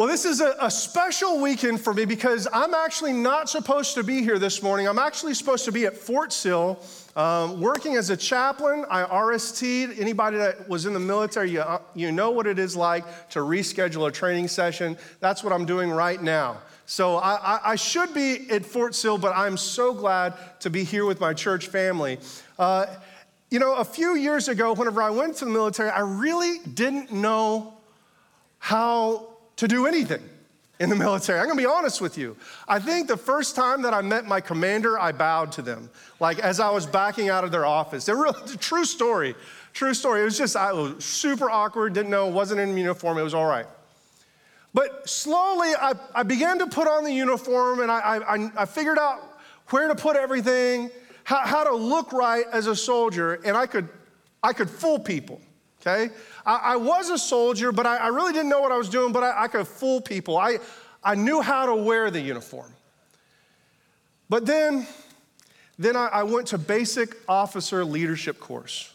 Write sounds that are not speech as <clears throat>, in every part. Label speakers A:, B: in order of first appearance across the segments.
A: Well, this is a, a, special weekend for me because I'm actually not supposed to be here this morning. I'm actually supposed to be at Fort Sill um, working as a chaplain. I RST'd. Anybody that was in the military, you, uh, you know what it is like to reschedule a training session. That's what I'm doing right now. So I, I, I should be at Fort Sill, but I'm so glad to be here with my church family. Uh, you know, a few years ago, whenever I went to the military, I really didn't know how to do anything in the <laughs> military. I'm gonna be honest with you. I think the first time that I met my commander, I bowed to them, like as I was backing out of their office. They're really, <laughs> true story, true story. It was just, I was super awkward, didn't know, wasn't in uniform, it was all right. But slowly, I, I began to put on the uniform and I, I, I figured out where to put everything, how, how to look right as a soldier, and I could, I could fool people okay? I, I was a soldier, but I, I, really didn't know what I was doing, but I, I could fool people. I, I knew how to wear the uniform. But then, then I, I went to basic officer leadership course.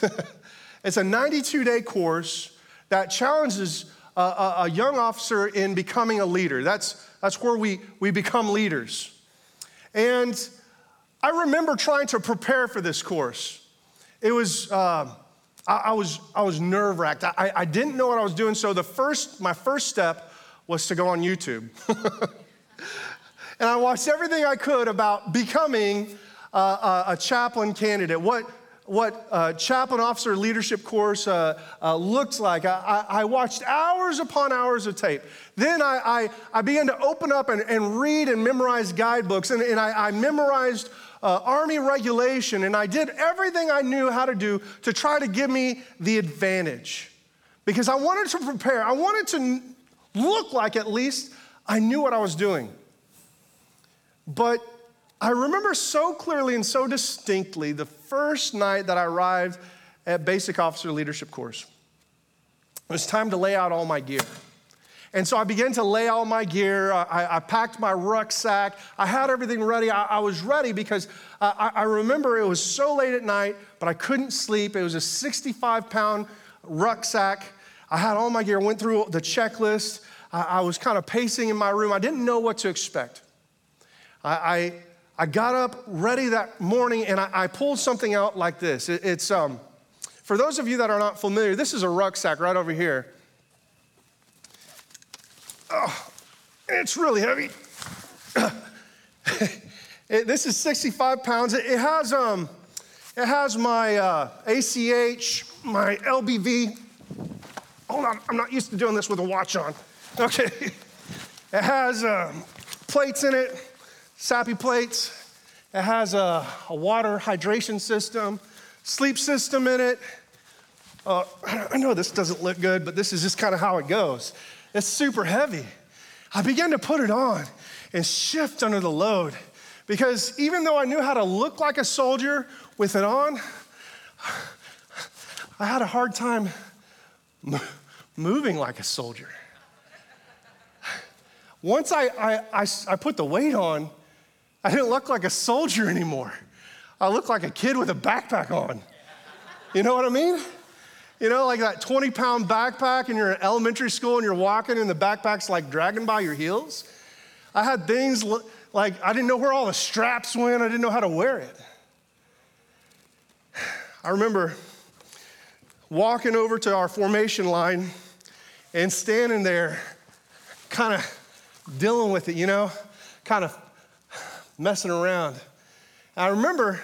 A: <laughs> it's a 92 day course that challenges a, a, a, young officer in becoming a leader. That's, that's where we, we become leaders. And I remember trying to prepare for this course. It was, uh, I, I was, I was nerve wracked. I, I didn't know what I was doing. So the first, my first step was to go on YouTube. <laughs> and I watched everything I could about becoming a, a chaplain candidate. What, what uh, chaplain officer leadership course uh, uh, looks like. I, I, I, watched hours upon hours of tape. Then I, I, began to open up and, and read and memorize guidebooks, and, and I, I memorized uh, Army regulation, and I did everything I knew how to do to try to give me the advantage. Because I wanted to prepare, I wanted to look like at least I knew what I was doing. But I remember so clearly and so distinctly the first night that I arrived at Basic Officer Leadership Course. It was time to lay out all my gear. And so I began to lay all my gear. I, I packed my rucksack. I had everything ready. I, I was ready because I, I, remember it was so late at night, but I couldn't sleep. It was a 65 pound rucksack. I had all my gear, went through the checklist. I, was kind of pacing in my room. I didn't know what to expect. I, I, got up ready that morning and I, pulled something out like this. It, it's, um, for those of you that are not familiar, this is a rucksack right over here. Oh, it's really heavy. <coughs> it, this is 65 pounds. It, it has, um, it has my uh, ACH, my LBV. Hold on, I'm not used to doing this with a watch on. Okay. <laughs> It has um, plates in it, SAPI plates. It has a, a water hydration system, sleep system in it. Uh, <clears throat> I know this doesn't look good, but this is just kind of how it goes. It's super heavy. I began to put it on and shift under the load because even though I knew how to look like a soldier with it on, I had a hard time moving like a soldier. Once I, I, I, I, put the weight on, I didn't look like a soldier anymore. I looked like a kid with a backpack on. You know what I mean? You know, like that 20 pound backpack and you're in elementary school and you're walking and the backpack's like dragging by your heels. I had things like I didn't know where all the straps went, I didn't know how to wear it. <sighs> I remember walking over to our formation line and standing there, kind of dealing with it, you know, kind of messing around. I remember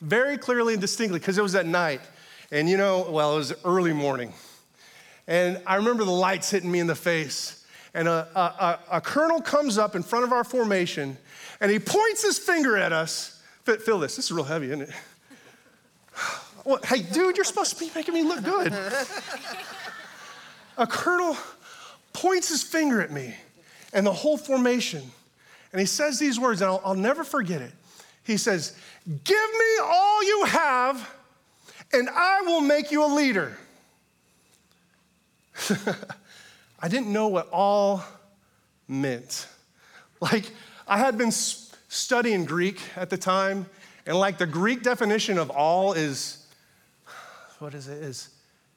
A: very clearly and distinctly because it was at night. And you know, well, it was early morning. And I remember the lights hitting me in the face. And a, a, a, colonel comes up in front of our formation and he points his finger at us. Feel this, this is real heavy, isn't it? <sighs> Hey, dude, you're supposed to be making me look good. a colonel points his finger at me and the whole formation. And he says these words, and I'll, I'll never forget it. He says, Give me all you have and I will make you a leader. <laughs> I didn't know what all meant. Like, I had been studying Greek at the time, and like the Greek definition of all is what is it? Is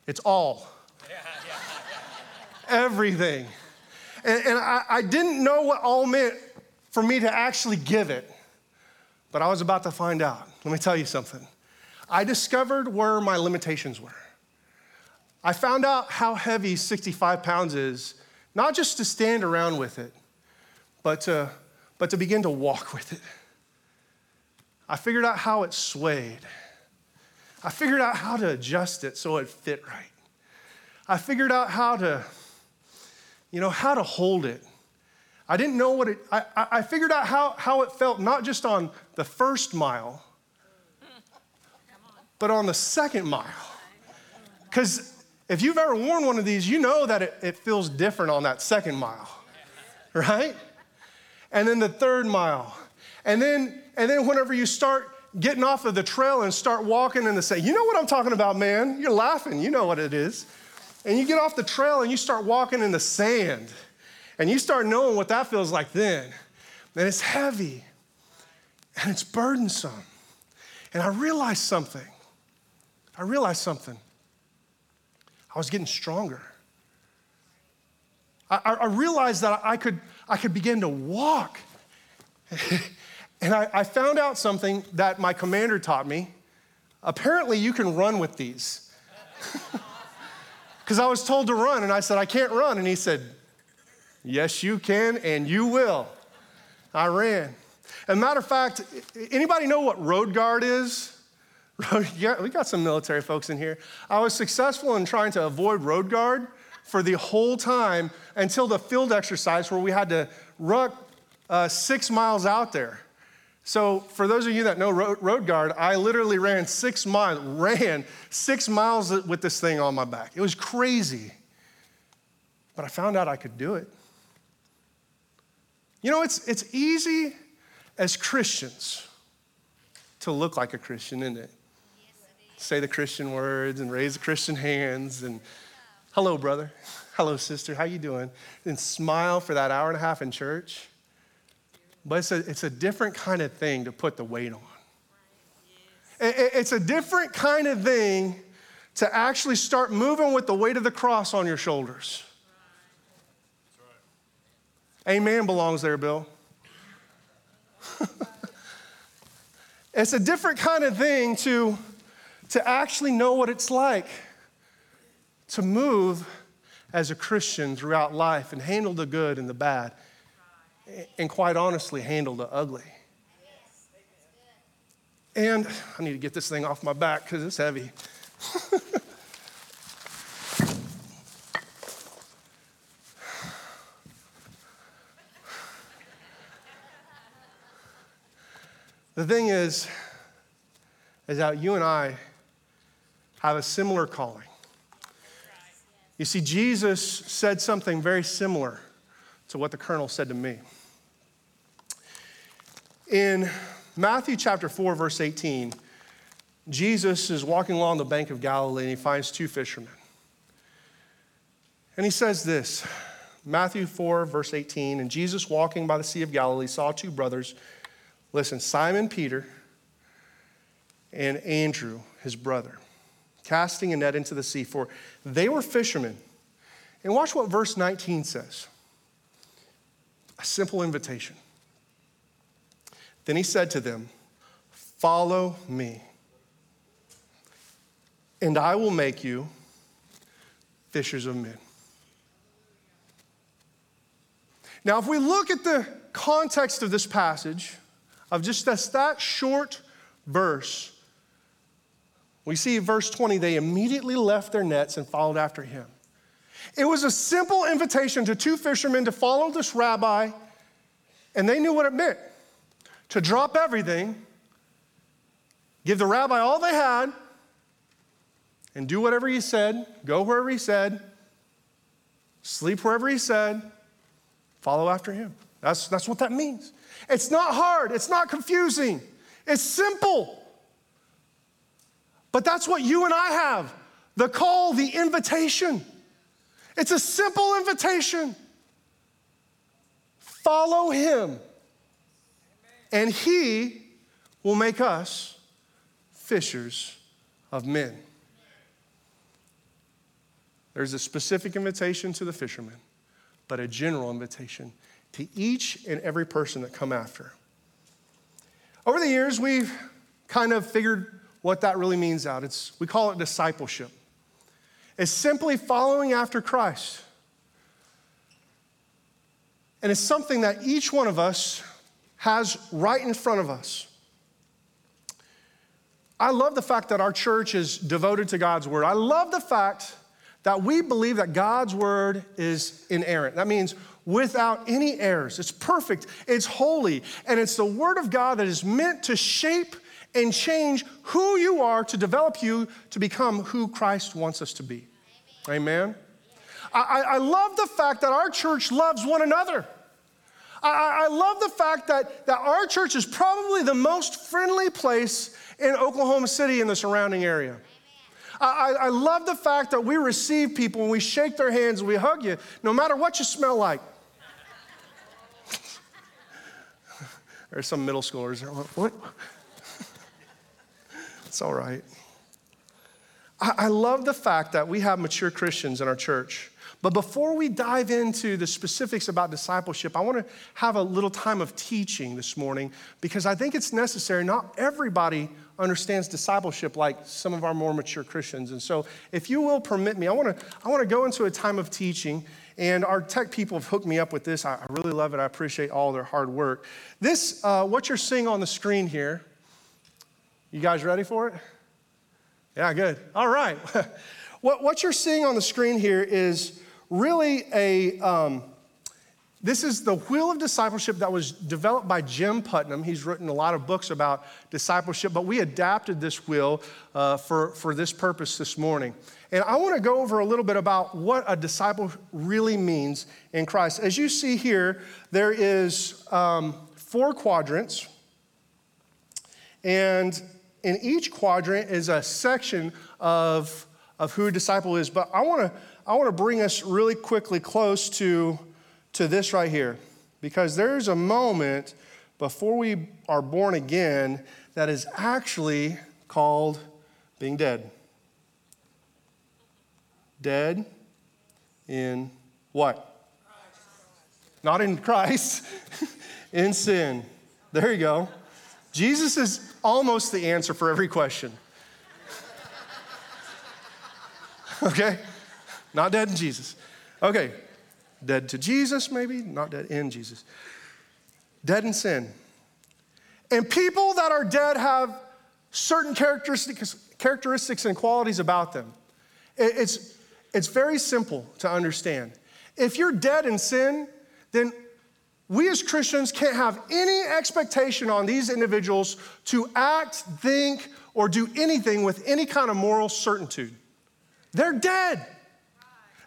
A: it's all. <laughs> Everything. And, and I, I didn't know what all meant for me to actually give it, but I was about to find out. Let me tell you something. I discovered where my limitations were. I found out how heavy 65 pounds is, not just to stand around with it, but to, but to begin to walk with it. I figured out how it swayed. I figured out how to adjust it so it fit right. I figured out how to, you know, how to hold it. I didn't know what it, I, I figured out how, how it felt, not just on the first mile, but on the second mile. Because if you've ever worn one of these, you know that it, it feels different on that second mile, right? And then the third mile. And then, and then whenever you start getting off of the trail and start walking in the sand, you know what I'm talking about, man. You're laughing, you know what it is. And you get off the trail and you start walking in the sand. And you start knowing what that feels like then. And it's heavy and it's burdensome. And I realized something. I realized something. I was getting stronger. I, I realized that I could, I could begin to walk. <laughs> and I, I found out something that my commander taught me. Apparently, you can run with these. <laughs> Because I was told to run, and I said, I can't run. And he said, Yes, you can, and you will. I ran. As a matter of fact, anybody know what road guard is? <laughs> yeah, we got some military folks in here. I was successful in trying to avoid road guard for the whole time until the field exercise where we had to ruck uh, six miles out there. So, for those of you that know road, guard, I literally ran six miles, <laughs> ran six miles with this thing on my back. It was crazy. But I found out I could do it. You know, it's, it's easy as Christians to look like a Christian, isn't it? Say the Christian words and raise the Christian hands and hello, brother. Hello, sister. How you doing? And smile for that hour and a half in church. But it's a, it's a different kind of thing to put the weight on. It's a different kind of thing to actually start moving with the weight of the cross on your shoulders. Amen belongs there, Bill. <laughs> it's a different kind of thing to to actually know what it's like to move as a Christian throughout life and handle the good and the bad, and quite honestly, handle the ugly. And I need to get this thing off my back because it's heavy. <laughs> the thing is, is that you and I have a similar calling. You see, Jesus said something very similar to what the colonel said to me. In Matthew chapter 4, verse 18, Jesus is walking along the bank of Galilee and he finds two fishermen. And he says this Matthew 4, verse 18, and Jesus walking by the Sea of Galilee saw two brothers. Listen, Simon Peter and Andrew, his brother casting a net into the sea, for they were fishermen. And watch what verse 19 says a simple invitation. Then he said to them, Follow me, and I will make you fishers of men. Now, if we look at the context of this passage, of just this, that short verse, we see verse 20, they immediately left their nets and followed after him. It was a simple invitation to two fishermen to follow this rabbi, and they knew what it meant to drop everything, give the rabbi all they had, and do whatever he said, go wherever he said, sleep wherever he said, follow after him. That's, that's what that means. It's not hard, it's not confusing, it's simple. But that's what you and I have the call, the invitation. It's a simple invitation. Follow him, and he will make us fishers of men. There's a specific invitation to the fishermen, but a general invitation to each and every person that come after. Over the years, we've kind of figured what that really means out. It's, we call it discipleship. It's simply following after Christ. And it's something that each one of us has right in front of us. I love the fact that our church is devoted to God's word. I love the fact that we believe that God's word is inerrant. That means without any errors. It's perfect, it's holy, and it's the word of God that is meant to shape and change who you are to develop you to become who Christ wants us to be. Amen. Amen? I, I, love the fact that our church loves one another. I, I love the fact that, that our church is probably the most friendly place in Oklahoma City and the surrounding area. I, I, love the fact that we receive people and we shake their hands and we hug you, no matter what you smell like. <laughs> There's some middle schoolers. There. What? It's all right. I, I love the fact that we have mature Christians in our church but before we dive into the specifics about discipleship, I want to have a little time of teaching this morning because I think it's necessary. Not everybody understands discipleship like some of our more mature Christians. And so, if you will permit me, I want to I want to go into a time of teaching. And our tech people have hooked me up with this. I, really love it. I appreciate all their hard work. This, uh, what you're seeing on the screen here, you guys ready for it? Yeah, good. All right. <laughs> what, what you're seeing on the screen here is really a, um, this is the wheel of discipleship that was developed by Jim Putman. He's written a lot of books about discipleship, but we adapted this wheel uh, for, for this purpose this morning. And I want to go over a little bit about what a disciple really means in Christ. As you see here, there is um, four quadrants, and in each quadrant is a section of, of who a disciple is. But I want to I want to bring us really quickly close to, to this right here, because there's a moment before we are born again that is actually called being dead. Dead in what? Not in Christ, <laughs> in sin. There you go. Jesus is almost the answer for every question. <laughs> okay? Not dead in Jesus. Okay, dead to Jesus, maybe, not dead in Jesus. Dead in sin. And people that are dead have certain characteristics, characteristics and qualities about them. It's, it's very simple to understand. If you're dead in sin, then we as Christians can't have any expectation on these individuals to act, think, or do anything with any kind of moral certitude. They're dead.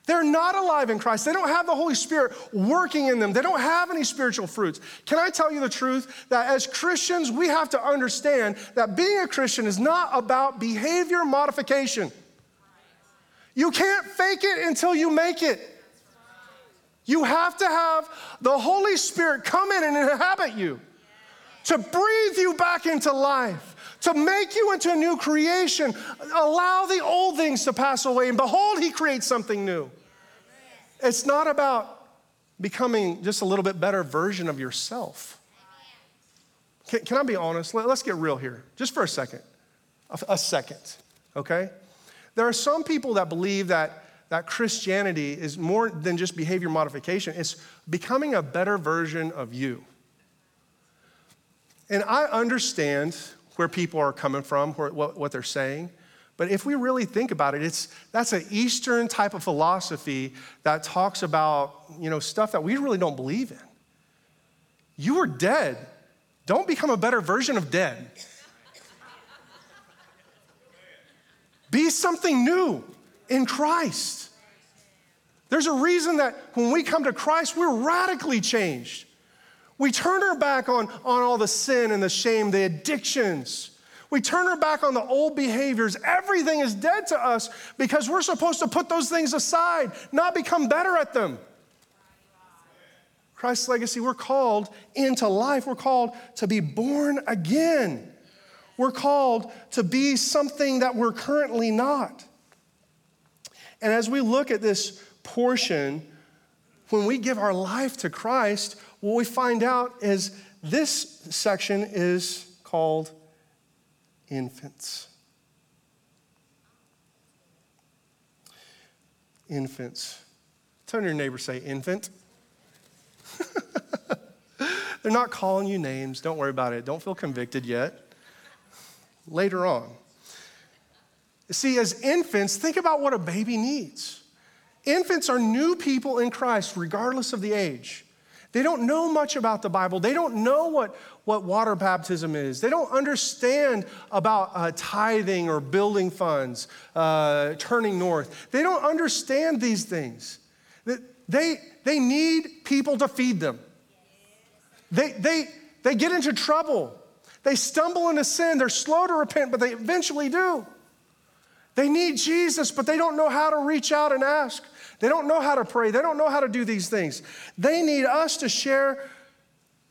A: They're not alive in Christ. They don't have the Holy Spirit working in them. They don't have any spiritual fruits. Can I tell you the truth? That as Christians, we have to understand that being a Christian is not about behavior modification. You can't fake it until you make it. You have to have the Holy Spirit come in and inhabit you to breathe you back into life to make you into a new creation. Allow the old things to pass away, and behold, He creates something new. It's not about becoming just a little bit better version of yourself. Can, can I be honest? Let, us get real here, just for a second. A, a second, okay? There are some people that believe that, that Christianity is more than just behavior modification, it's becoming a better version of you. And I understand where people are coming from, what, what they're saying. But if we really think about it, it's, that's an Eastern type of philosophy that talks about you know, stuff that we really don't believe in. You are dead. Don't become a better version of dead. Be something new in Christ. There's a reason that when we come to Christ, we're radically changed. We turn our back on, on all the sin and the shame, the addictions. We turn our back on the old behaviors. Everything is dead to us because we're supposed to put those things aside, not become better at them. Christ's legacy, we're called into life. We're called to be born again. We're called to be something that we're currently not. And as we look at this portion, when we give our life to Christ, what we find out is this section is called infants. Infants. Tell your neighbor, say infant. <laughs> They're not calling you names. Don't worry about it. Don't feel convicted yet. Later on. See, as infants, think about what a baby needs. Infants are new people in Christ, regardless of the age. They don't know much about the Bible. They don't know what, what water baptism is. They don't understand about uh, tithing or building funds, uh, turning north. They don't understand these things. They, they need people to feed them. They, they, they get into trouble. They stumble into sin. They're slow to repent, but they eventually do. They need Jesus, but they don't know how to reach out and ask. They don't know how to pray. They don't know how to do these things. They need us to share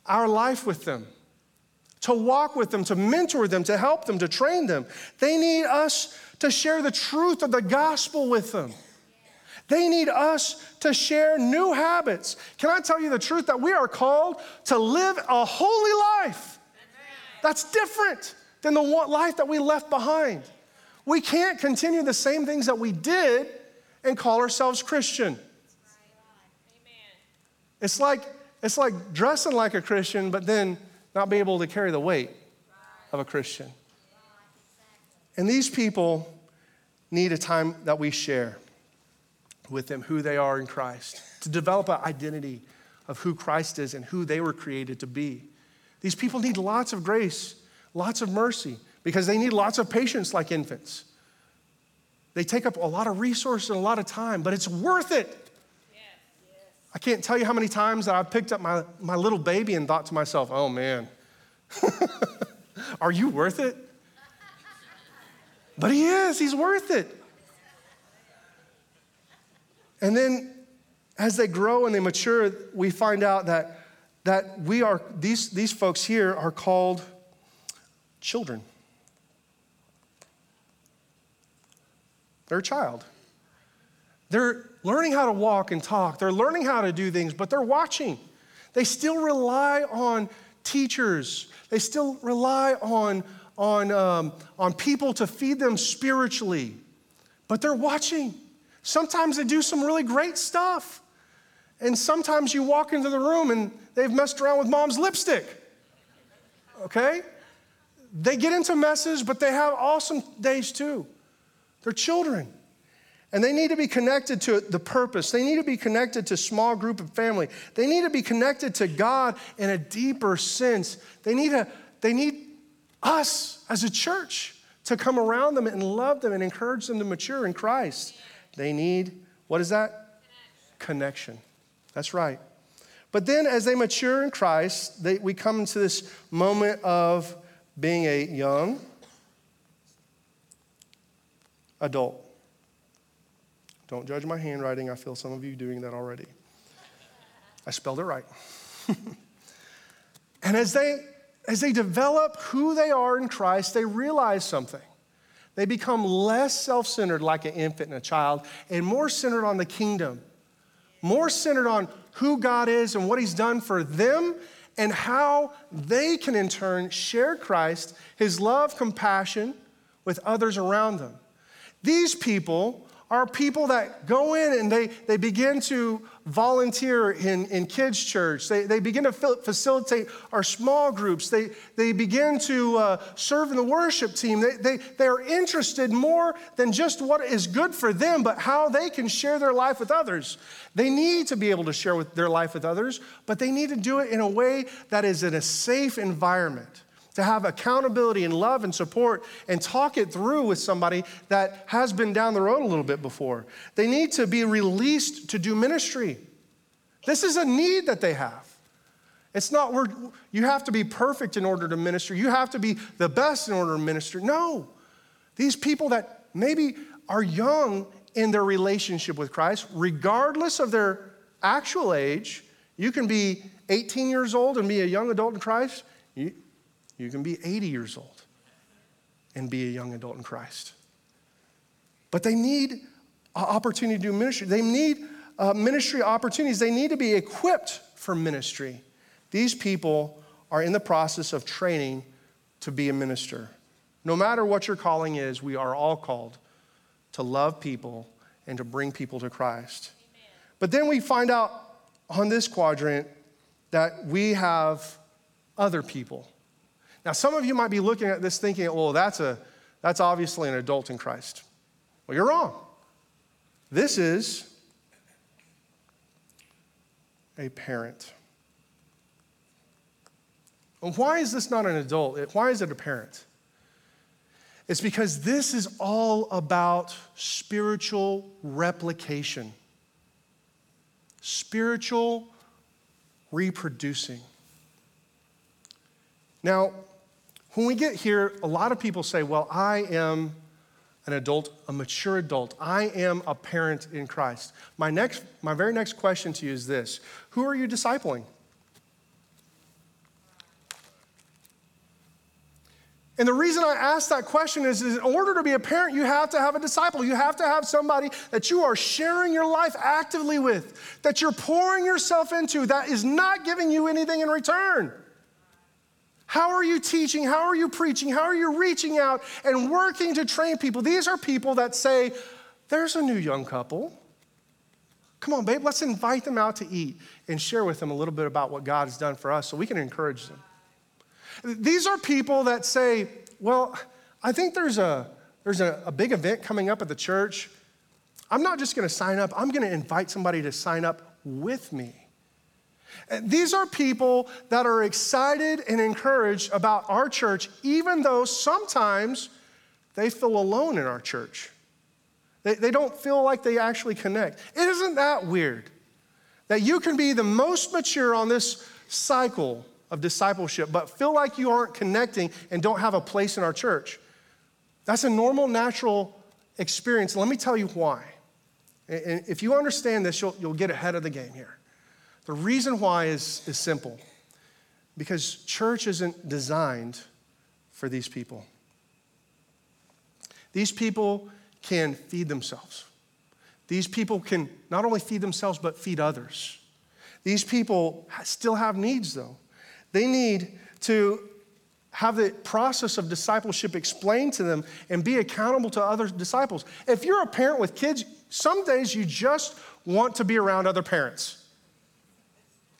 A: our life with them, to walk with them, to mentor them, to help them, to train them. They need us to share the truth of the gospel with them. They need us to share new habits. Can I tell you the truth that we are called to live a holy life? That's different than the life that we left behind. We can't continue the same things that we did and call ourselves Christian. It's like, it's like dressing like a Christian, but then not being able to carry the weight of a Christian. And these people need a time that we share with them who they are in Christ, to develop an identity of who Christ is and who they were created to be. These people need lots of grace, lots of mercy, because they need lots of patience like infants. They take up a lot of resources and a lot of time, but it's worth it. I can't tell you how many times that I've picked up my, my little baby and thought to myself, oh man, <laughs> are you worth it? But he is, he's worth it. And then as they grow and they mature, we find out that, that we are, these, these folks here are called children. They're a child. They're learning how to walk and talk, they're learning how to do things, but they're watching. They still rely on teachers, they still rely on, on, um, on people to feed them spiritually, but they're watching. Sometimes they do some really great stuff. And sometimes you walk into the room and they've messed around with mom's lipstick. Okay? They get into messes, but they have awesome days too. They're children. And they need to be connected to the purpose. They need to be connected to small group and family. They need to be connected to God in a deeper sense. They need, a, they need us as a church to come around them and love them and encourage them to mature in Christ. They need, what is that? Connection. That's right. But then as they mature in Christ, they, we come into this moment of being a young adult. Don't judge my handwriting. I feel some of you doing that already. I spelled it right. <laughs> and as they as they develop who they are in Christ, they realize something. They become less self centered like an infant and a child and more centered on the kingdom, more centered on who God is and what He's done for them and how they can in turn share Christ, His love, compassion with others around them. These people are people that go in and they, they begin to volunteer in, in kids' church. They, they begin to facilitate our small groups. They, they begin to uh, serve in the worship team. They, they, they are interested more than just what is good for them, but how they can share their life with others. They need to be able to share with their life with others, but they need to do it in a way that is in a safe environment to have accountability and love and support and talk it through with somebody that has been down the road a little bit before. They need to be released to do ministry. This is a need that they have. It's not where you have to be perfect in order to minister, you have to be the best in order to minister. No. These people that maybe are young in their relationship with Christ, regardless of their actual age, you can be 18 years old and be a young adult in Christ. You can be 80 years old and be a young adult in Christ. But they need opportunity to do ministry. They need uh, ministry opportunities. They need to be equipped for ministry. These people are in the process of training to be a minister. No matter what your calling is, we are all called to love people and to bring people to Christ. Amen. But then we find out on this quadrant that we have other people. Now, some of you might be looking at this thinking, well, that's, a, that's obviously an adult in Christ. Well, you're wrong. This is a parent. And why is this not an adult? Why is it a parent? It's because this is all about spiritual replication, spiritual reproducing. Now, when we get here, a lot of people say, Well, I am an adult, a mature adult. I am a parent in Christ. My, next, my very next question to you is this Who are you discipling? And the reason I ask that question is, is, in order to be a parent, you have to have a disciple. You have to have somebody that you are sharing your life actively with, that you're pouring yourself into, that is not giving you anything in return. How are you teaching? How are you preaching? How are you reaching out and working to train people? These are people that say, There's a new young couple. Come on, babe, let's invite them out to eat and share with them a little bit about what God has done for us so we can encourage them. These are people that say, Well, I think there's a, there's a, a big event coming up at the church. I'm not just gonna sign up, I'm gonna invite somebody to sign up with me. These are people that are excited and encouraged about our church, even though sometimes they feel alone in our church. They, they don't feel like they actually connect. Isn't that weird that you can be the most mature on this cycle of discipleship, but feel like you aren't connecting and don't have a place in our church. That's a normal, natural experience. Let me tell you why. And if you understand this, you'll, you'll get ahead of the game here. The reason why is, is simple because church isn't designed for these people. These people can feed themselves. These people can not only feed themselves, but feed others. These people still have needs, though. They need to have the process of discipleship explained to them and be accountable to other disciples. If you're a parent with kids, some days you just want to be around other parents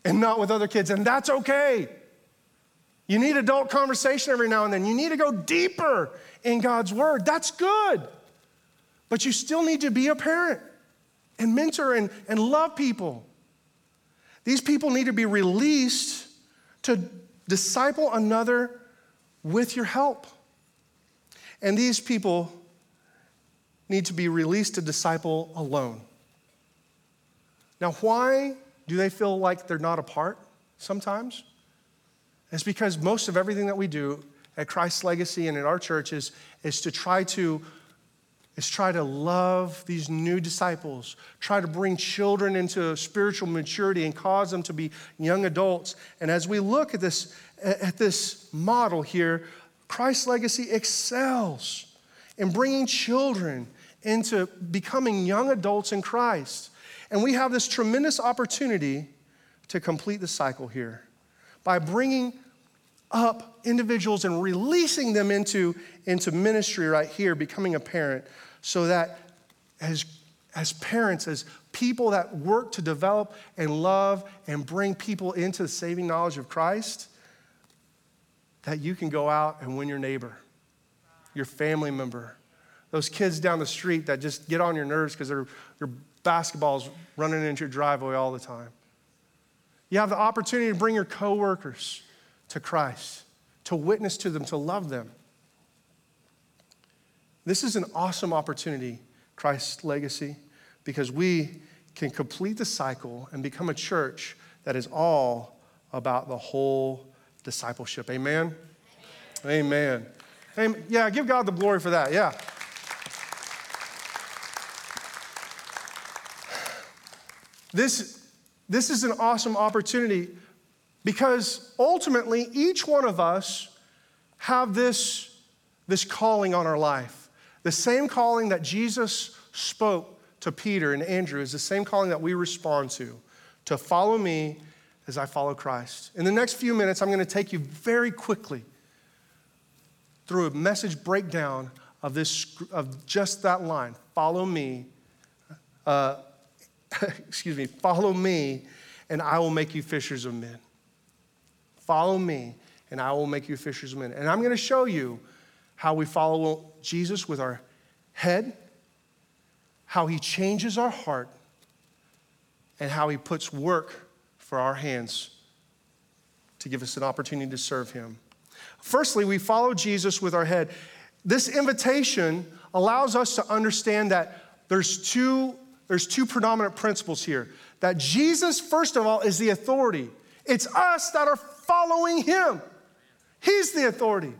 A: and not with other kids, and that's okay. You need adult conversation every now and then. You need to go deeper in God's word. That's good. But you still need to be a parent and mentor and, and love people. These people need to be released to disciple another with your help. And these people need to be released to disciple alone. Now, why do they feel like they're not a part sometimes? It's because most of everything that we do at Christ's Legacy and in our churches is to try to is try to love these new disciples, try to bring children into spiritual maturity and cause them to be young adults. And as we look at this at this model here, Christ's legacy excels in bringing children into becoming young adults in Christ. And we have this tremendous opportunity to complete the cycle here by bringing up individuals and releasing them into, into ministry right here, becoming a parent, so that as, as parents, as people that work to develop and love and bring people into the saving knowledge of Christ, that you can go out and win your neighbor, your family member, those kids down the street that just get on your nerves because they're, they're basketballs running into your driveway all the time. You have the opportunity to bring your coworkers to Christ, to witness to them, to love them. This is an awesome opportunity, Christ's legacy, because we can complete the cycle and become a church that is all about the whole discipleship. Amen? Amen. Amen. Amen. Yeah, give God the glory for that. Yeah. This, this is an awesome opportunity because ultimately each one of us have this, this calling on our life. The same calling that Jesus spoke to Peter and Andrew is the same calling that we respond to to follow me as I follow Christ. In the next few minutes, I'm going to take you very quickly through a message breakdown of this of just that line follow me uh, <laughs> excuse me. Follow me and i will make you fishers of men. Follow me and i will make you fishers of men. And i'm going to show you how we follow jesus with our head how he changes our heart and how he puts work for our hands to give us an opportunity to serve him. Firstly we follow jesus with our head. This invitation allows us to understand that there's two, there's two predominant principles here. That Jesus, first of all, is the authority. It's us that are following him. He's the authority.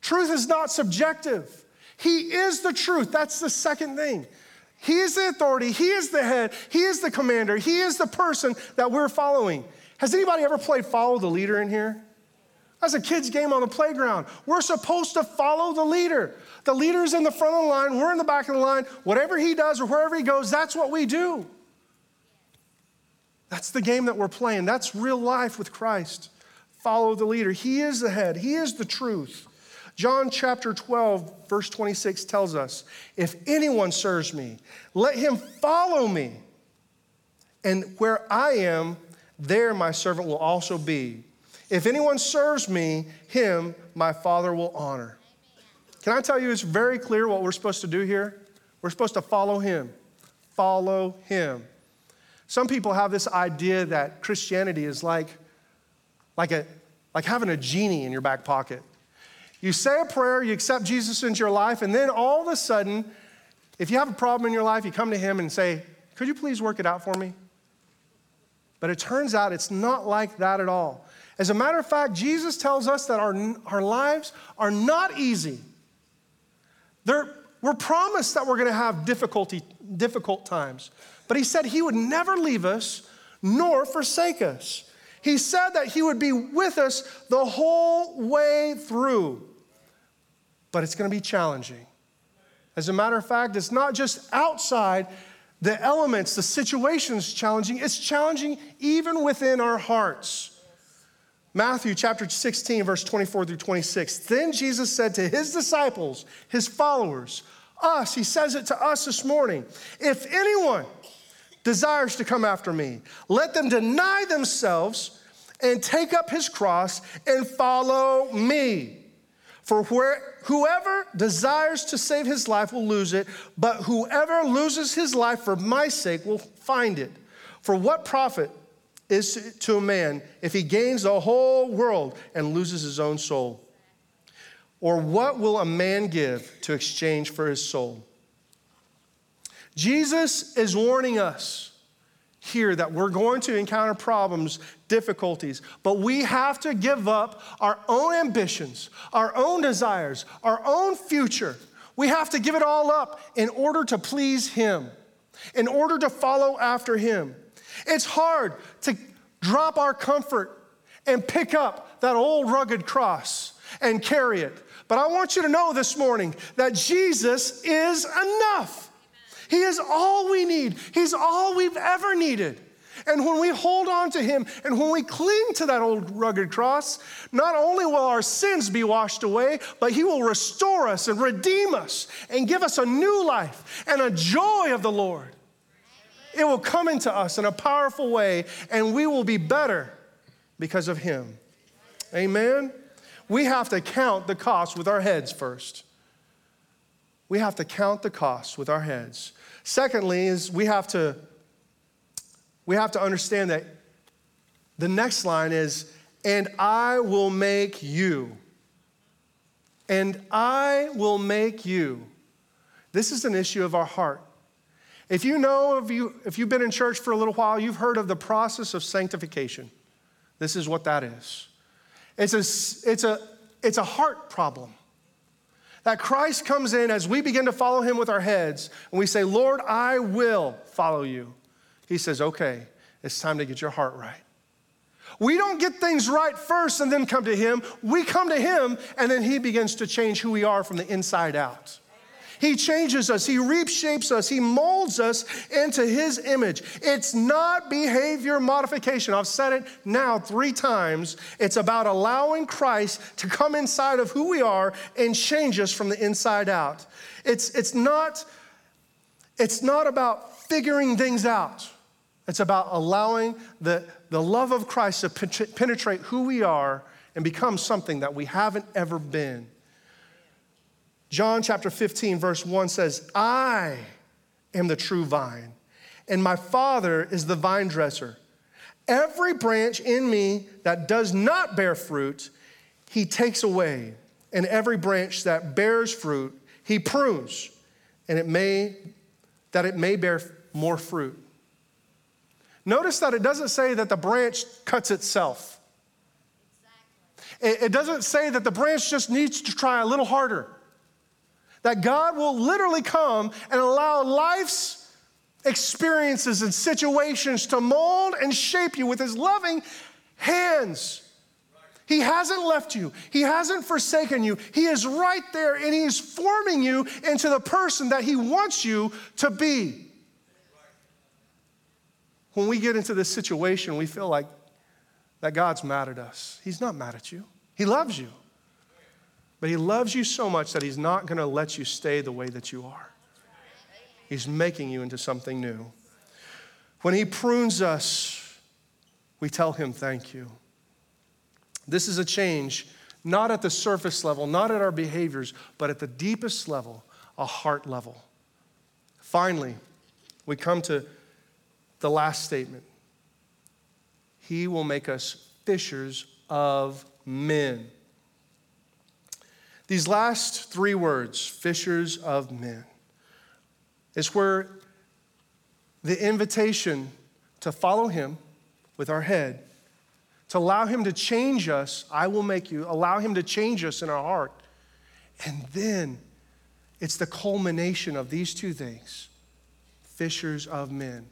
A: Truth is not subjective. He is the truth. That's the second thing. He is the authority. He is the head. He is the commander. He is the person that we're following. Has anybody ever played follow the leader in here? That's a kid's game on the playground. We're supposed to follow the leader. The leader's in the front of the line, we're in the back of the line. Whatever he does or wherever he goes, that's what we do. That's the game that we're playing. That's real life with Christ. Follow the leader. He is the head, He is the truth. John chapter 12, verse 26 tells us if anyone serves me, let him follow me. And where I am, there my servant will also be. If anyone serves me, him my Father will honor. Can I tell you, it's very clear what we're supposed to do here? We're supposed to follow him. Follow him. Some people have this idea that Christianity is like, like, a, like having a genie in your back pocket. You say a prayer, you accept Jesus into your life, and then all of a sudden, if you have a problem in your life, you come to him and say, Could you please work it out for me? But it turns out it's not like that at all. As a matter of fact, Jesus tells us that our, our lives are not easy. They're, we're promised that we're going to have difficulty, difficult times. But he said he would never leave us nor forsake us. He said that he would be with us the whole way through. But it's going to be challenging. As a matter of fact, it's not just outside the elements, the situations challenging, it's challenging even within our hearts. Matthew chapter 16, verse 24 through 26. Then Jesus said to his disciples, his followers, us, he says it to us this morning if anyone desires to come after me, let them deny themselves and take up his cross and follow me. For where, whoever desires to save his life will lose it, but whoever loses his life for my sake will find it. For what profit? Is to a man if he gains the whole world and loses his own soul? Or what will a man give to exchange for his soul? Jesus is warning us here that we're going to encounter problems, difficulties, but we have to give up our own ambitions, our own desires, our own future. We have to give it all up in order to please Him, in order to follow after Him. It's hard to drop our comfort and pick up that old rugged cross and carry it. But I want you to know this morning that Jesus is enough. He is all we need, He's all we've ever needed. And when we hold on to Him and when we cling to that old rugged cross, not only will our sins be washed away, but He will restore us and redeem us and give us a new life and a joy of the Lord. It will come into us in a powerful way, and we will be better because of Him. Amen? We have to count the cost with our heads first. We have to count the cost with our heads. Secondly, is we have to we have to understand that the next line is, and I will make you. And I will make you. This is an issue of our heart. If you know, if, you, if you've been in church for a little while, you've heard of the process of sanctification. This is what that is it's a, it's a, it's a heart problem. That Christ comes in as we begin to follow him with our heads, and we say, Lord, I will follow you. He says, okay, it's time to get your heart right. We don't get things right first and then come to him. We come to him, and then he begins to change who we are from the inside out. He changes us, He reshapes us, He molds us into His image. It's not behavior modification. I've said it now three times. It's about allowing Christ to come inside of who we are and change us from the inside out. It's, it's, not, it's not about figuring things out. It's about allowing the, the love of Christ to penetrate who we are and become something that we haven't ever been. John chapter 15, verse 1 says, I am the true vine, and my Father is the vine dresser. Every branch in me that does not bear fruit, he takes away, and every branch that bears fruit, he prunes, and it may that it may bear more fruit. Notice that it doesn't say that the branch cuts itself. Exactly. It doesn't say that the branch just needs to try a little harder that God will literally come and allow life's experiences and situations to mold and shape you with his loving hands. He hasn't left you. He hasn't forsaken you. He is right there and He is forming you into the person that He wants you to be. When we get into this situation, we feel like that God's mad at us. He's not mad at you, He loves you. But He loves you so much that He's not going to let you stay the way that you are. He's making you into something new. When He prunes us, we tell Him thank you. This is a change, not at the surface level, not at our behaviors, but at the deepest level, a heart level. Finally, we come to the last statement He will make us fishers of men. These last three words, fishers of men, is where the invitation to follow him with our head, to allow him to change us, I will make you, allow him to change us in our heart. And then it's the culmination of these two things fishers of men.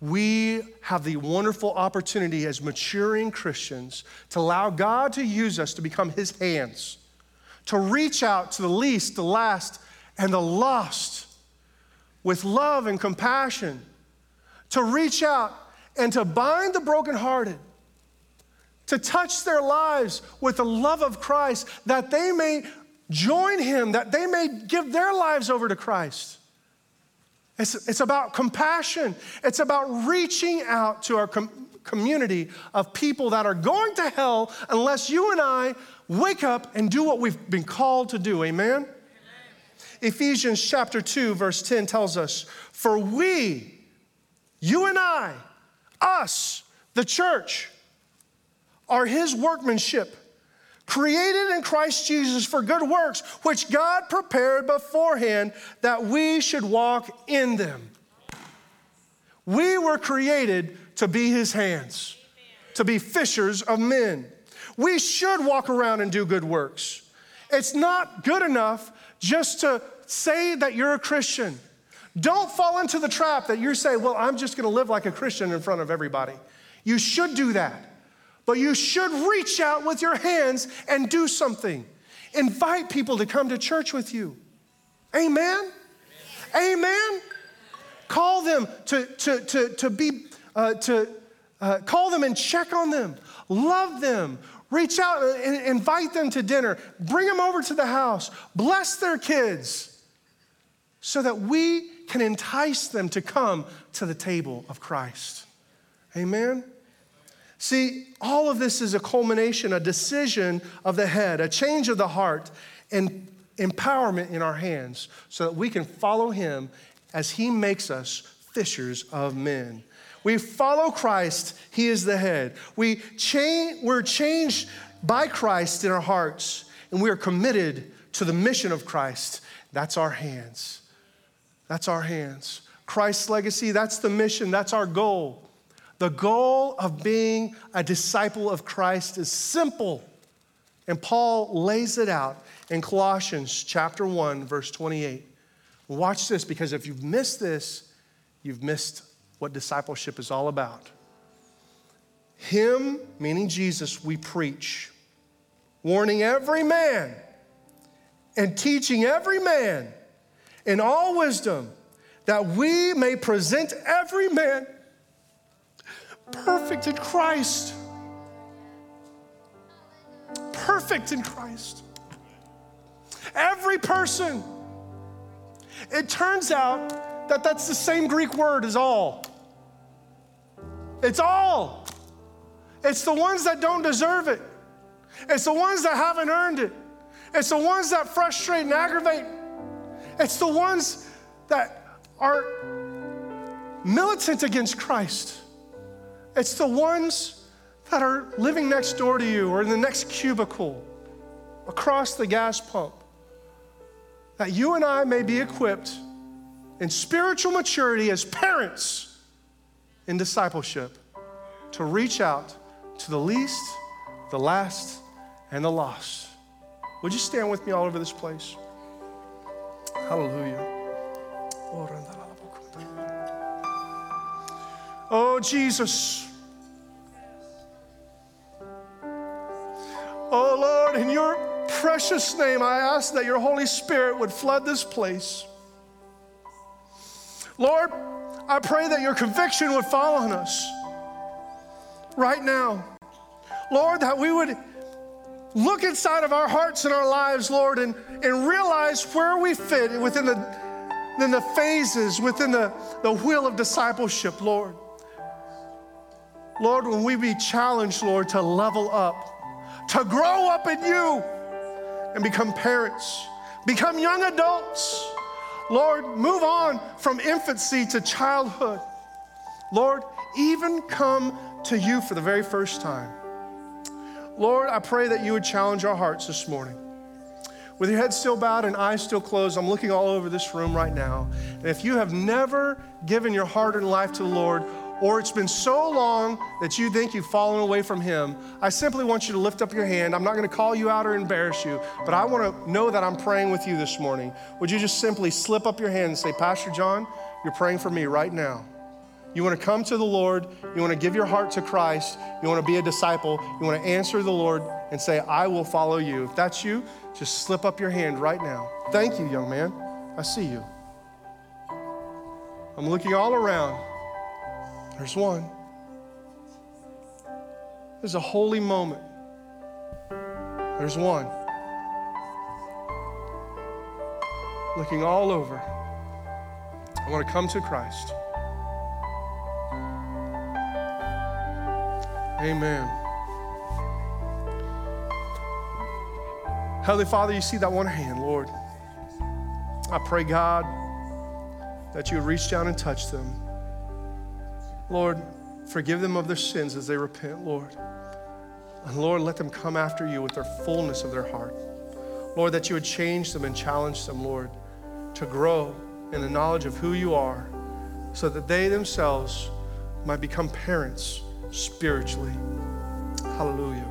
A: We have the wonderful opportunity as maturing Christians to allow God to use us to become his hands to reach out to the least, the last, and the lost with love and compassion, to reach out and to bind the brokenhearted, to touch their lives with the love of Christ, that they may join Him, that they may give their lives over to Christ. It's, it's about compassion. It's about reaching out to our com- community of people that are going to hell unless you and I wake up and do what we've been called to do. Amen? Amen? Ephesians chapter 2, verse 10 tells us, For we, you and I, us, the church, are his workmanship, created in Christ Jesus for good works, which God prepared beforehand that we should walk in them. We were created to be his hands, to be fishers of men. We should walk around and do good works. It's not good enough just to say that you're a Christian. Don't fall into the trap that you say, well, I'm just going to live like a Christian in front of everybody. You should do that. But you should reach out with your hands and do something. Invite people to come to church with you. Amen? Amen. Amen. Call them to, to, to, to be, uh, to uh, call them and check on them. Love them. Reach out uh, and invite them to dinner. Bring them over to the house. Bless their kids so that we can entice them to come to the table of Christ. Amen? See, all of this is a culmination, a decision of the head, a change of the heart, and empowerment in our hands so that we can follow him as he makes us fishers of men. We follow Christ, He is the head. We change, we're changed by Christ in our hearts, and we are committed to the mission of Christ. That's our hands. That's our hands. Christ's legacy, that's the mission, that's our goal. The goal of being a disciple of Christ is simple. And Paul lays it out in Colossians chapter 1 verse 28. Watch this because if you've missed this, you've missed what discipleship is all about. Him, meaning Jesus, we preach, warning every man and teaching every man in all wisdom, that we may present every man perfect in Christ. Perfect in Christ. Every person. It turns out that that's the same Greek word as all. It's all. It's the ones that don't deserve it. It's the ones that haven't earned it. It's the ones that frustrate and aggravate. It's the ones that are militant against Christ. It's the ones that are living next door to you or in the next cubicle across the gas pump. That you and I may be equipped in spiritual maturity as parents in discipleship to reach out to the least, the last, and the lost. Would you stand with me all over this place? Hallelujah. Oh, Jesus. Oh, Lord, in your precious name, I ask that your Holy Spirit would flood this place. Lord, I pray that your conviction would fall on us right now. Lord, that we would look inside of our hearts and our lives, Lord, and, and realize where we fit within the, within the phases, within the, the wheel of discipleship, Lord. Lord, when we be challenged, Lord, to level up, to grow up in you and become parents, become young adults. Lord, move on from infancy to childhood. Lord, even come to you for the very first time. Lord, I pray that you would challenge our hearts this morning. With your head still bowed and eyes still closed, I'm looking all over this room right now. And if you have never given your heart and life to the Lord, or it's been so long that you think you've fallen away from Him, I simply want you to lift up your hand. I'm not going to call you out or embarrass you, but I want to know that I'm praying with you this morning. Would you just simply slip up your hand and say, Pastor John, you're praying for me right now? You want to come to the Lord, you want to give your heart to Christ, you want to be a disciple, you want to answer the Lord and say, I will follow you. If that's you, just slip up your hand right now. Thank you, young man. I see you. I'm looking all around. There's one. There's a holy moment. There's one. Looking all over. I want to come to Christ. Amen. Heavenly Father, you see that one hand, Lord. I pray, God, that you would reach down and touch them. Lord, forgive them of their sins as they repent, Lord. And Lord, let them come after you with their fullness of their heart. Lord, that you would change them and challenge them, Lord, to grow in the knowledge of who you are so that they themselves might become parents spiritually. Hallelujah.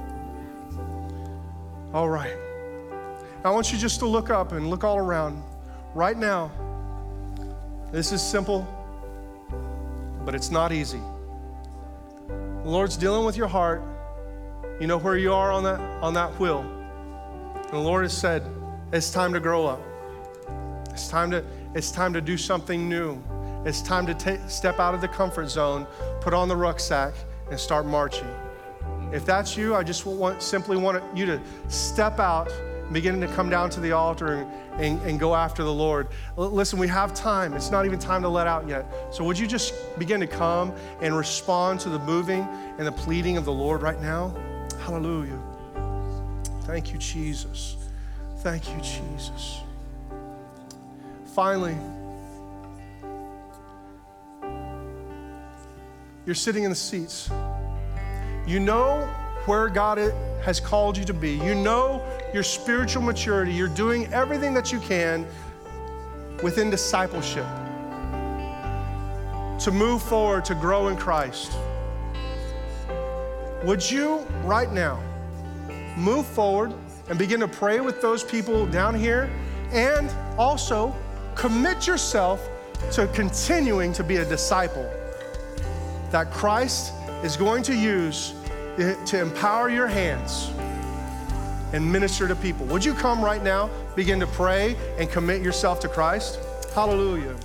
A: All right. I want you just to look up and look all around. Right now, this is simple, but it's not easy. The Lord's dealing with your heart. You know where you are on that, on that wheel. And the Lord has said, it's time to grow up. It's time to, it's time to do something new. It's time to t- step out of the comfort zone, put on the rucksack, and start marching. If that's you, I just want, simply want you to step out, begin to come down to the altar and, and, and go after the Lord. L- listen, we have time. It's not even time to let out yet. So, would you just begin to come and respond to the moving and the pleading of the Lord right now? Hallelujah. Thank you, Jesus. Thank you, Jesus. Finally, You're sitting in the seats. You know where God has called you to be. You know your spiritual maturity. You're doing everything that you can within discipleship to move forward, to grow in Christ. Would you, right now, move forward and begin to pray with those people down here and also commit yourself to continuing to be a disciple? that Christ is going to use to empower your hands and minister to people. Would you come right now, begin to pray and commit yourself to Christ? Hallelujah.